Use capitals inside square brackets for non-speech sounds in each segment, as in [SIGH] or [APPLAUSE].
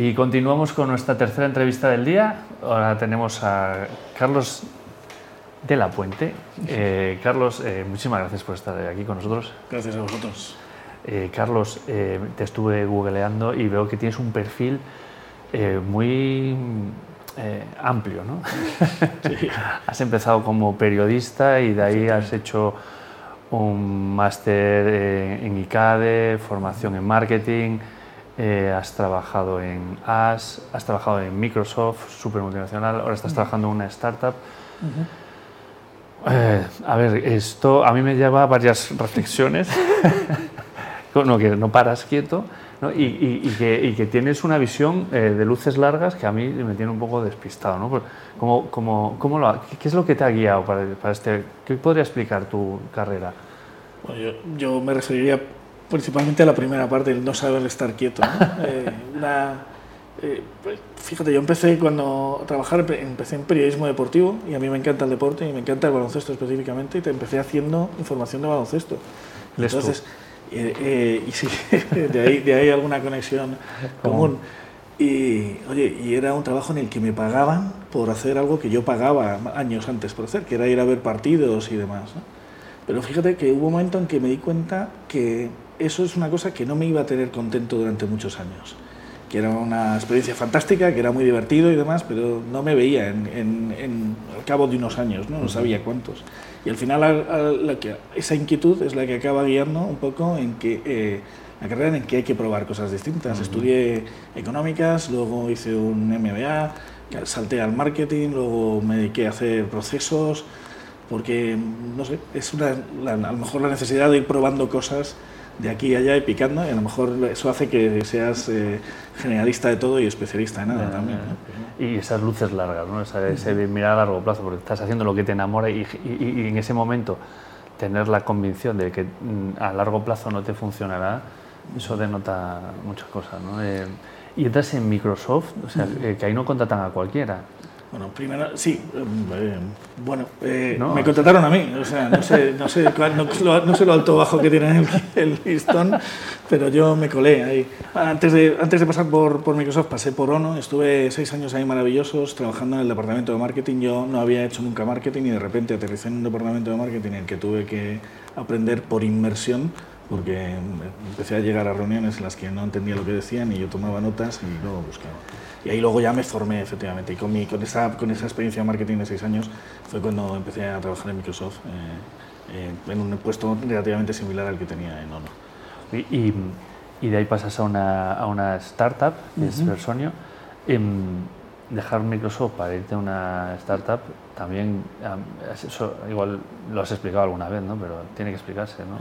Y continuamos con nuestra tercera entrevista del día. Ahora tenemos a Carlos de la Puente. Eh, Carlos, eh, muchísimas gracias por estar aquí con nosotros. Gracias a vosotros. Eh, Carlos, te estuve googleando y veo que tienes un perfil muy amplio, ¿no? Sí. [LAUGHS] has empezado como periodista y de ahí has hecho un máster en ICADE, formación en marketing, has trabajado en AS, has trabajado en Microsoft, super multinacional, ahora estás trabajando en una startup. Eh, a ver, esto a mí me lleva a varias reflexiones. [LAUGHS] no, que no paras quieto Y, que, tienes una visión eh, de luces largas que a mí me tiene un poco despistado. ¿no? ¿Cómo, cómo, cómo lo, qué, es lo que te ha guiado para, para este? ¿Qué podría explicar tu carrera? Bueno, yo, me referiría principalmente la primera parte, el no saber estar quieto. [LAUGHS] Eh, eh, pues, fíjate, yo empecé cuando a trabajar, empecé en periodismo deportivo y a mí me encanta el deporte y me encanta el baloncesto específicamente y te empecé haciendo información de baloncesto. Entonces, eh, eh, y sí, [LAUGHS] de ahí, de ahí alguna conexión común. Y, oye, y era un trabajo en el que me pagaban por hacer algo que yo pagaba años antes por hacer, que era ir a ver partidos y demás. Pero fíjate que hubo un momento en que me di cuenta que eso es una cosa que no me iba a tener contento durante muchos años que era una experiencia fantástica, que era muy divertido y demás, pero no me veía en, en, al cabo de unos años, no, no sabía cuántos. Y al final la que, esa inquietud es la que acaba guiando un poco en que eh, la carrera en que hay que probar cosas distintas. Estudié económicas, luego hice un MBA, salté al marketing, luego me dediqué a hacer procesos, porque, no sé, es una, a lo mejor la necesidad de ir probando cosas de aquí a allá y picando, y a lo mejor eso hace que seas eh, generalista de todo y especialista en nada también. Y esas luces largas, ¿no? ese mirar a largo plazo, porque estás haciendo lo que te enamora y, en ese momento tener la convicción de que mm, a largo plazo no te funcionará, eso denota muchas cosas. ¿no? Eh, y entras en Microsoft, o sea, eh, que ahí no contratan a cualquiera. Bueno, primero, sí, eh, bueno, eh, me contrataron a mí, o sea, no sé, no sé, [LAUGHS] no, sé lo alto bajo que tiene el, listón, pero yo me colé ahí. Antes de, antes de pasar por, por Microsoft pasé por ONO, estuve seis años ahí maravillosos trabajando en el departamento de marketing, yo no había hecho nunca marketing y de repente aterricé en un departamento de marketing en el que tuve que aprender por inmersión porque empecé a llegar a reuniones en las que no entendía lo que decían y yo tomaba notas y luego buscaba. Y ahí luego ya me formé, efectivamente. Y con, mi, con, esa, con esa experiencia de marketing de seis años fue cuando empecé a trabajar en Microsoft eh, eh, en un puesto relativamente similar al que tenía en ONU. Y, y, de ahí pasas a una, a una startup, que es Personio. Em, dejar Microsoft para irte a una startup también, eso igual lo has explicado alguna vez, ¿no? pero tiene que explicarse, ¿no?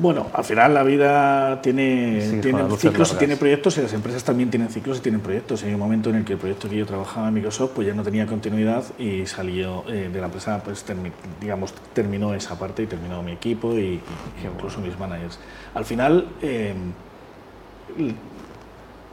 Bueno, al final la vida tiene, tiene ciclos y tiene proyectos y las empresas también tienen ciclos y tienen proyectos. hay un momento en el que el proyecto que yo trabajaba en Microsoft pues ya no tenía continuidad y salió eh, de la empresa, pues digamos, terminó esa parte y terminó mi equipo y, incluso mis managers. Al final, eh,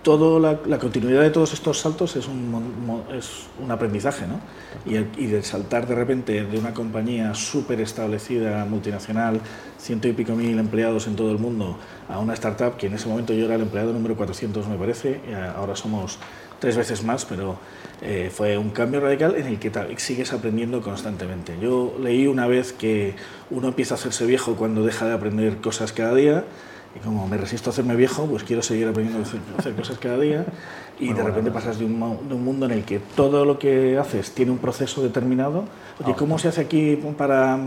todo la, continuidad de todos estos saltos es un, es un aprendizaje, ¿no? Y, y, de saltar de repente de una compañía súper establecida, multinacional, ciento y pico mil empleados en todo el mundo, a una startup que en ese momento yo era el empleado número 400, me parece, y ahora somos tres veces más, pero eh, fue un cambio radical en el que sigues aprendiendo constantemente. Yo leí una vez que uno empieza a hacerse viejo cuando deja de aprender cosas cada día, y como me resisto a hacerme viejo, pues quiero seguir aprendiendo a hacer, cosas cada día. Y de repente pasas de un, de un, mundo en el que todo lo que haces tiene un proceso determinado. Oye, ¿cómo se hace aquí para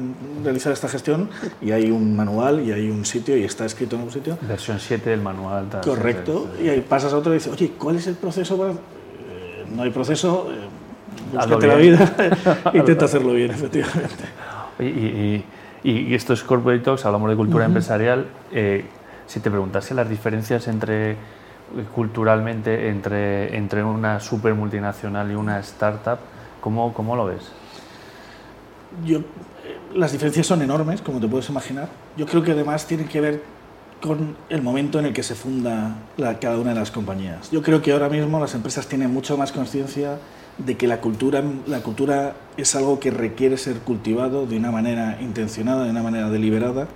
realizar esta gestión? Y hay un manual y hay un sitio y está escrito en un sitio. Versión 7 del manual. Correcto. Y ahí pasas a otro y dices, oye, ¿cuál es el proceso para...? Eh, no hay proceso, eh, búscate la vida, [LAUGHS] intenta hacerlo bien, efectivamente. Y, y, y, esto es Corporate Talks, hablamos de cultura empresarial. Eh, si te preguntase las diferencias entre culturalmente entre, entre una super multinacional y una startup, ¿cómo, cómo lo ves? Yo, eh, las diferencias son enormes, como te puedes imaginar. Yo creo que además tienen que ver con el momento en el que se funda cada una de las compañías. Yo creo que ahora mismo las empresas tienen mucho más conciencia de que la cultura, la cultura es algo que requiere ser cultivado de una manera intencionada, de una manera deliberada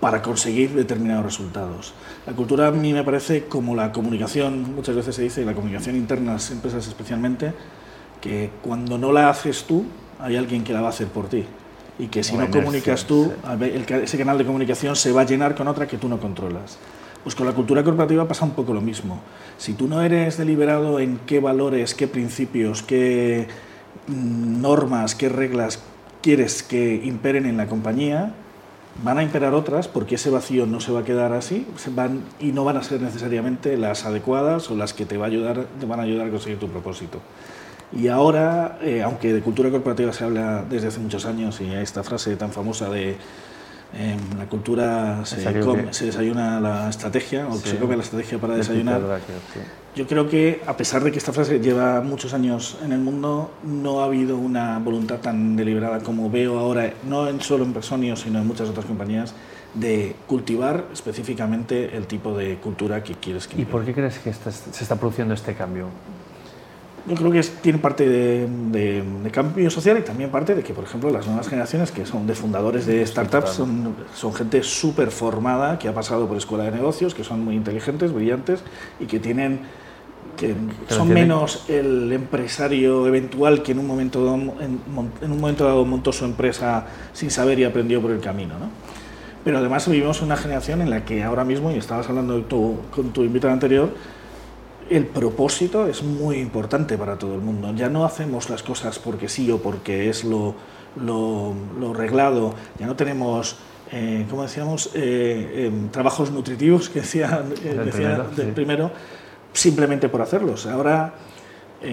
para conseguir determinados resultados. La cultura a mí me parece como la comunicación, muchas veces se dice, la comunicación interna en las empresas especialmente, que cuando no la haces tú, hay alguien que la va a hacer por ti. Y que si no comunicas tú, ese canal de comunicación se va a llenar con otra que tú no controlas. Pues con la cultura corporativa pasa un poco lo mismo. Si tú no eres deliberado en qué valores, qué principios, qué mm, normas, qué reglas quieres que imperen en la compañía, van a imperar otras porque ese vacío no se va a quedar así van, y no van a ser necesariamente las adecuadas o las que te, va ayudar, te van a ayudar a conseguir tu propósito. Y ahora, eh, aunque de cultura corporativa se habla desde hace muchos años y hay esta frase tan famosa de en la cultura se, se, desayuna la estrategia o se come la estrategia para desayunar. Yo creo que a pesar de que esta frase lleva muchos años en el mundo, no ha habido una voluntad tan deliberada como veo ahora, no en solo en Personio, sino en muchas otras compañías, de cultivar específicamente el tipo de cultura que quieres que ¿Y por qué crees que se está produciendo este cambio? Yo creo que tiene parte de, cambio social y también parte de que, por ejemplo, las nuevas generaciones que son de fundadores de startups son, son gente súper formada, que ha pasado por escuela de negocios, que son muy inteligentes, brillantes y que tienen que son menos el empresario eventual que en un momento dado, en, un momento dado montó su empresa sin saber y aprendió por el camino. ¿no? Pero además vivimos una generación en la que ahora mismo, y estabas hablando con tu invitado anterior, el propósito es muy importante para todo el mundo. Ya no hacemos las cosas porque sí o porque es lo, lo, reglado. Ya no tenemos, eh, como decíamos, eh, em, trabajos nutritivos, que decía, eh, primero, simplemente por hacerlos. Ahora,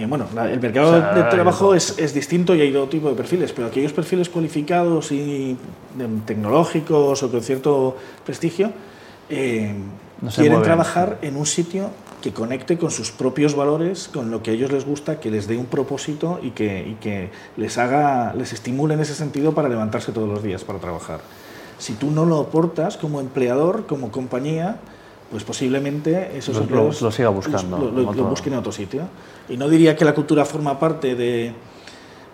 bueno, el mercado de trabajo es, es, distinto y hay todo tipo de perfiles, pero aquellos perfiles cualificados y tecnológicos o con cierto prestigio, quieren trabajar en un sitio que conecte con sus propios valores, con lo que a ellos les gusta, que les dé un propósito y que, que les haga, les estimule en ese sentido para levantarse todos los días para trabajar. Si tú no lo aportas como empleador, como compañía, pues posiblemente esos empleados lo, siga buscando, lo, busquen en otro sitio. Y no diría que la cultura forma parte de,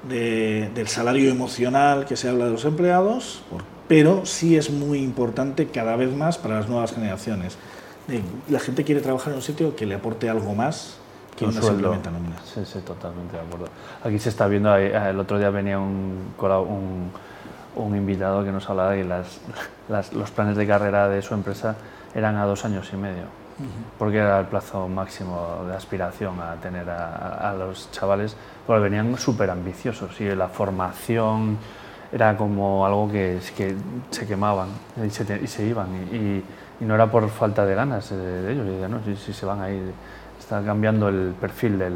del salario emocional que se habla de los empleados, pero sí es muy importante cada vez más para las nuevas generaciones la gente quiere trabajar en un sitio que le aporte algo más que un una sueldo. nómina. Sí, sí, totalmente de acuerdo. Aquí se está viendo, el otro día venía un, un, un invitado que nos hablaba y las, las, los planes de carrera de su empresa eran a dos años y medio, porque era el plazo máximo de aspiración a tener a, a los chavales, porque venían súper ambiciosos y la formación era como algo que, que se quemaban y se, y se iban. y y no era por falta de ganas de, ellos, ¿no? Si, se van a ir, está cambiando el perfil del,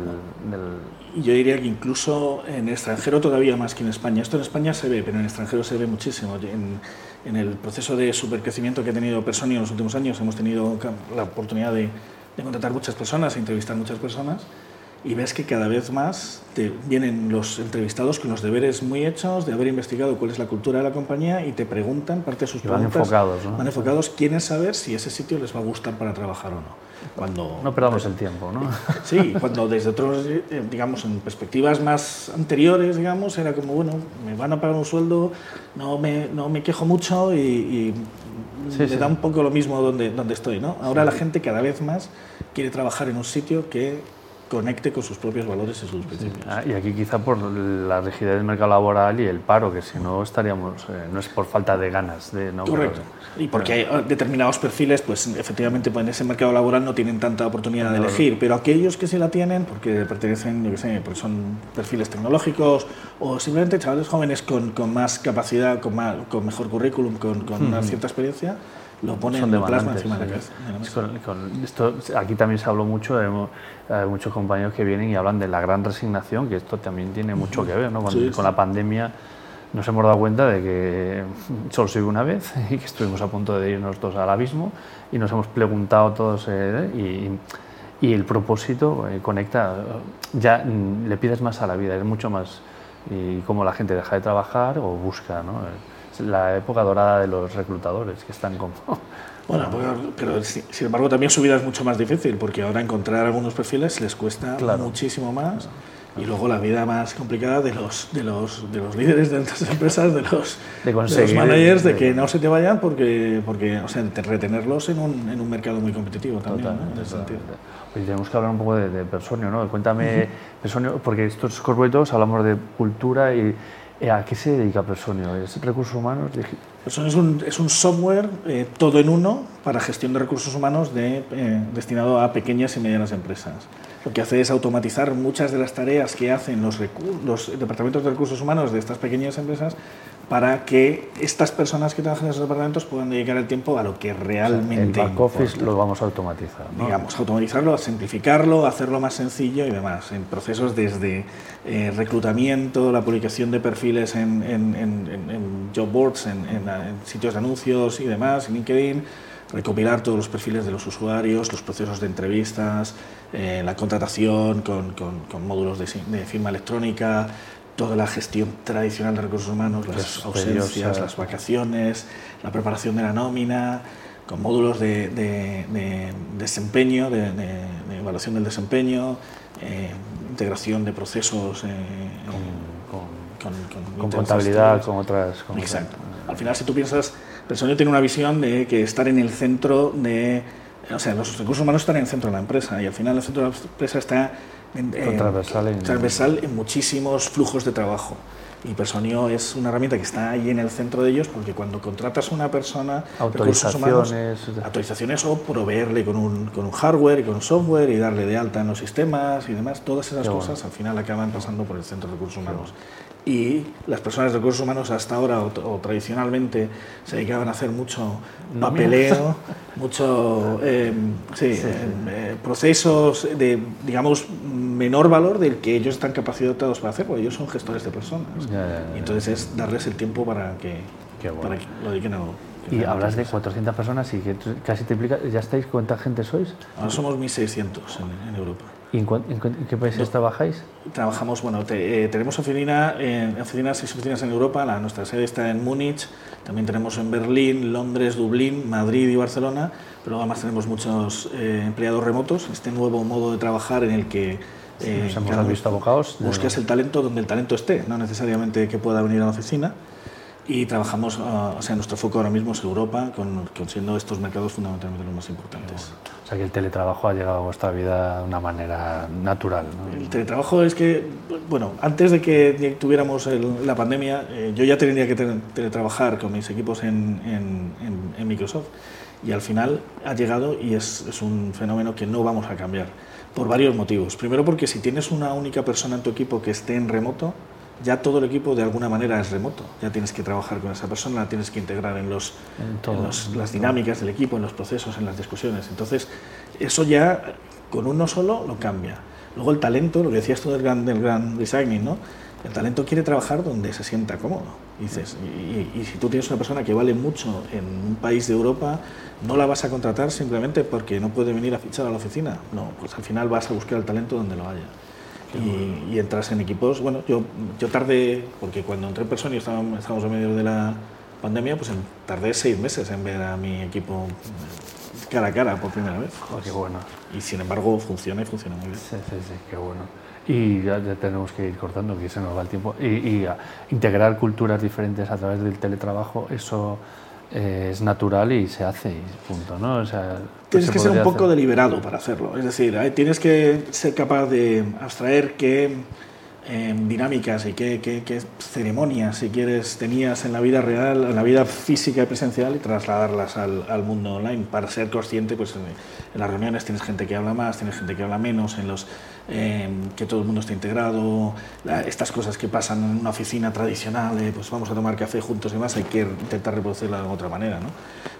Yo diría que incluso en extranjero todavía más que en España. Esto en España se ve, pero en extranjero se ve muchísimo. En, en el proceso de supercrecimiento que ha tenido Personio en los últimos años hemos tenido la oportunidad de, de contratar muchas personas, e entrevistar muchas personas y ves que cada vez más te vienen los entrevistados con los deberes muy hechos de haber investigado cuál es la cultura de la compañía y te preguntan, parte de sus preguntas, van enfocados, ¿no? van enfocados, quieren saber si ese sitio les va a gustar para trabajar o no. Cuando, no perdamos el tiempo, ¿no? [LAUGHS] Sí, cuando desde otros, eh, digamos, en perspectivas más anteriores, digamos, era como, bueno, me van a pagar un sueldo, no me, no me quejo mucho y, me da un poco lo mismo donde, donde estoy, ¿no? Ahora la gente cada vez más quiere trabajar en un sitio que conecte con sus propios valores y sus principios. Ah, y aquí quizá por la rigidez del mercado laboral y el paro, que si no estaríamos, eh, no es por falta de ganas de no... Correcto. y porque hay ah, determinados perfiles, pues efectivamente pues, en ese mercado laboral no tienen tanta oportunidad de elegir, pero aquellos que sí la tienen, porque pertenecen, yo qué sé, porque son perfiles tecnológicos o simplemente chavales jóvenes con, con más capacidad, con, más, con mejor currículum, con, con una cierta experiencia, lo ponen en plasma encima de la cabeza. aquí también se habló mucho, de, hay muchos compañeros que vienen y hablan de la gran resignación, que esto también tiene mucho que ver, ¿no? con la pandemia nos hemos dado cuenta de que [LAUGHS] solo soy una vez [LAUGHS] y que estuvimos a punto de irnos todos al abismo y nos hemos preguntado todos eh, y, y, el propósito eh, conecta, ya mm, le pides más a la vida, es mucho más y cómo la gente deja de trabajar o busca, ¿no? La época dorada de los reclutadores que están como... [LAUGHS] Bueno, pero sin embargo también su vida es mucho más difícil porque ahora encontrar algunos perfiles les cuesta muchísimo más Y luego la vida más complicada de los, de los, de los líderes de estas [LAUGHS] empresas, de los, De de los managers, de que no se te vayan porque, porque o sea, de retenerlos en un, en un mercado muy competitivo también, ¿no? en Totalmente, ese sentido. totalmente. Oye, tenemos que hablar un poco de, de Personio, ¿no? Cuéntame, Personio, porque estos corporatos hablamos de cultura y ¿a qué se dedica Personio? ¿Es recursos humanos? Digi- Person es un, es un software eh, todo en uno para gestión de recursos humanos de, eh, destinado a pequeñas y medianas empresas. Lo que hace es automatizar muchas de las tareas que hacen los, departamentos de recursos humanos de estas pequeñas empresas para que estas personas que trabajan en esos departamentos puedan dedicar el tiempo a lo que El realmente back office importa. lo vamos a automatizar, ¿no? digamos, automatizarlo, simplificarlo, hacerlo más sencillo y demás, en procesos desde eh, reclutamiento, la publicación de perfiles en, en- en- en- en job boards, en sitios de anuncios y demás, en LinkedIn, recopilar todos los perfiles de los usuarios, los procesos de entrevistas, eh, la contratación con, con- con módulos de, de firma electrónica, toda la gestión tradicional de recursos humanos, las ausencias, las vacaciones, la preparación de la nómina, con módulos de, de- de desempeño, de, evaluación del desempeño, eh, integración de procesos eh, Con, con, con inteligencia contabilidad, con otras... con Exacto. Al final, si tú piensas, Personio tiene una visión de que estar en el centro de... O sea, los recursos humanos están en el centro de la empresa y al final el centro de la empresa está en, en- Transversal en- transversal en muchísimos flujos de trabajo. Y Personio es una herramienta que está ahí en el centro de ellos porque cuando contratas a una persona, recursos humanos, Autorizaciones... autorizaciones o proveerle con un, con un hardware y con un software y darle de alta en los sistemas y demás, todas esas Qué cosas bueno. al final acaban pasando por el centro de recursos humanos. Y las personas de recursos humanos hasta ahora o, o tradicionalmente se dedicaban a hacer mucho Nómina. papeleo, mucho eh, sí, eh, eh, procesos de, digamos, menor valor del que ellos están capacitados para hacer, porque ellos son gestores de personas. Ya, ya, ya. Y entonces es darles el tiempo para que, bueno. para que lo dediquen a Y hablas de les- 400 personas y que casi te implica... ¿Ya estáis? ¿Cuánta gente sois? Ahora somos 1.600 en, en Europa. ¿Y en, en en qué países trabajáis? Trabajamos, bueno, te- eh, tenemos oficina en, oficinas, seis oficinas en Europa, la, nuestra sede está en Múnich, también tenemos en Berlín, Londres, Dublín, Madrid y Barcelona, pero además tenemos muchos eh, empleados remotos, este nuevo modo de trabajar en el que eh, Nos hemos cada uno visto abocados. de- buscas el talento donde el talento esté, no necesariamente que pueda venir a la oficina. Y trabajamos, ah, o sea, nuestro foco ahora mismo es Europa, con, con siendo estos mercados fundamentalmente los más importantes. O sea que el teletrabajo ha llegado a vuestra vida de una manera natural. ¿no? El teletrabajo es que, bueno, antes de que tuviéramos el- la pandemia, eh, yo ya tendría que tele- teletrabajar con mis equipos en, en- en- en Microsoft y al final ha llegado y es, es un fenómeno que no vamos a cambiar por varios motivos. Primero porque si tienes una única persona en tu equipo que esté en remoto, ya todo el equipo de alguna manera es remoto. Ya tienes que trabajar con esa persona, la tienes que integrar en, los, En todo, en los- las dinámicas del equipo, en los procesos, en las discusiones. Entonces, eso ya con uno solo lo cambia. Luego el talento, lo que decías tú del gran, del gran designing, ¿no? El talento quiere trabajar donde se sienta cómodo. Y Dices, y, y- y si tú tienes una persona que vale mucho en un país de Europa, no la vas a contratar simplemente porque no puede venir a fichar a la oficina. No, pues al final vas a buscar el talento donde lo haya. Y, y entras en equipos. Bueno, yo, yo tardé, porque cuando entré en persona y estábamos, estábamos en medio de la pandemia, pues en- tardé seis meses en ver a mi equipo cara a cara por primera vez. Oh, qué bueno. Y sin embargo funciona y funciona muy bien. Sí, sí, sí, qué bueno. Y ya, ya tenemos que ir cortando, que se nos va el tiempo. Y, y, integrar culturas diferentes a través del teletrabajo, eso eh, es natural y se hace, y punto, ¿no? O sea, Tienes se que ser un poco hacer. deliberado para hacerlo. Es decir, eh, tienes que ser capaz de abstraer qué eh, dinámicas y qué, ceremonias, si quieres, tenías en la vida real, en la vida física y presencial y trasladarlas al, mundo online para ser consciente. Pues en, las reuniones tienes gente que habla más, tienes gente que habla menos, en los eh, que todo el mundo esté integrado, estas cosas que pasan en una oficina tradicional, de, pues vamos a tomar café juntos y demás, hay que intentar reproducirla de otra manera, ¿no?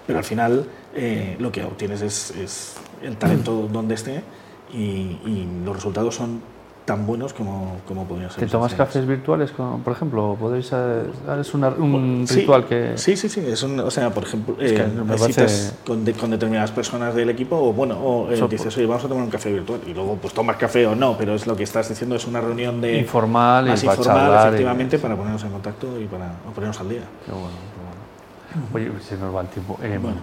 Pero al final eh, lo que obtienes es, el talento donde esté y los resultados son tan buenos como, como podrían ser. ¿Te tomas cafés virtuales, con- por ejemplo? ¿O ¿Podéis, eh, es una- un Sí, ritual que...? Sí, sí, sí. Es un, o sea, por ejemplo, Es que eh, me necesitas parece- con, de- con determinadas personas del equipo o, bueno, o eh, dices, oye, vamos a tomar un café virtual y luego pues tomas café o no, pero es lo que estás diciendo, es una reunión de... Informal y más para informal, y- efectivamente, para ponernos en contacto y para ponernos al día. Qué bueno, qué bueno. Oye, se nos va el tiempo. Eh, Bueno.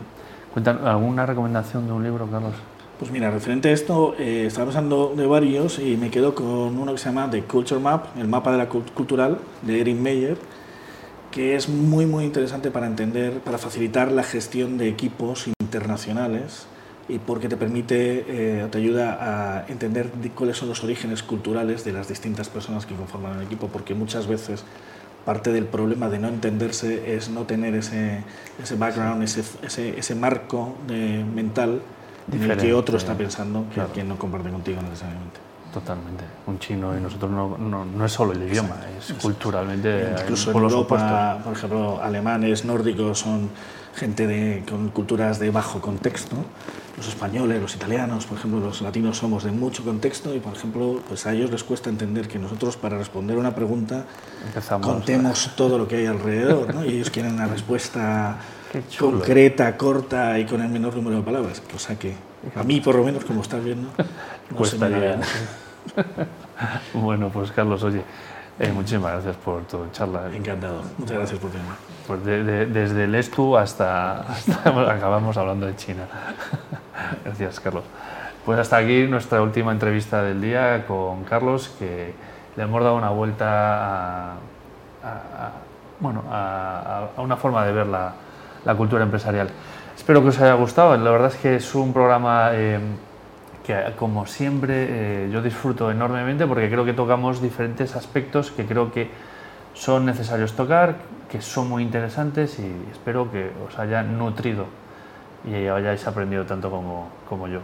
cuéntanos, ¿alguna recomendación de un libro, Carlos? Pues mira, referente a esto, eh, estaba pensando de varios y me quedo con uno que se llama The Culture Map, el mapa de la cultural, de Erin Meyer, que es muy muy interesante para entender, para facilitar la gestión de equipos internacionales y porque te permite, eh, te ayuda a entender cuáles son los orígenes culturales de las distintas personas que conforman el equipo, porque muchas veces parte del problema de no entenderse es no tener ese, ese background, ese, ese, marco mental en el que otro está pensando que, que no comparte contigo necesariamente. Totalmente. Un chino y nosotros no, no, no es solo el idioma, es culturalmente. Incluso en Europa, por ejemplo, alemanes, nórdicos son gente de, con culturas de bajo contexto. Los españoles, los italianos, por ejemplo, los latinos somos de mucho contexto y, por ejemplo, pues a ellos les cuesta entender que nosotros para responder una pregunta contemos todo lo que hay alrededor, ¿no? Y ellos quieren una respuesta concreta, corta y con el menor número de palabras, cosa que a mí, por lo menos, como estás viendo, no Cuesta se [LAUGHS] bueno, pues Carlos, oye, eh, muchísimas gracias por tu charla. Encantado. Muchas gracias por venir. Pues desde el Estu hasta, hasta [LAUGHS] acabamos hablando de China. [LAUGHS] gracias, Carlos. Pues hasta aquí nuestra última entrevista del día con Carlos, que le hemos dado una vuelta a, bueno, a, una forma de ver la, la, cultura empresarial. Espero que os haya gustado. La verdad es que es un programa... Eh, que como siempre eh, yo disfruto enormemente porque creo que tocamos diferentes aspectos que creo que son necesarios tocar, que son muy interesantes y espero que os hayan nutrido y hayáis aprendido tanto como, como yo.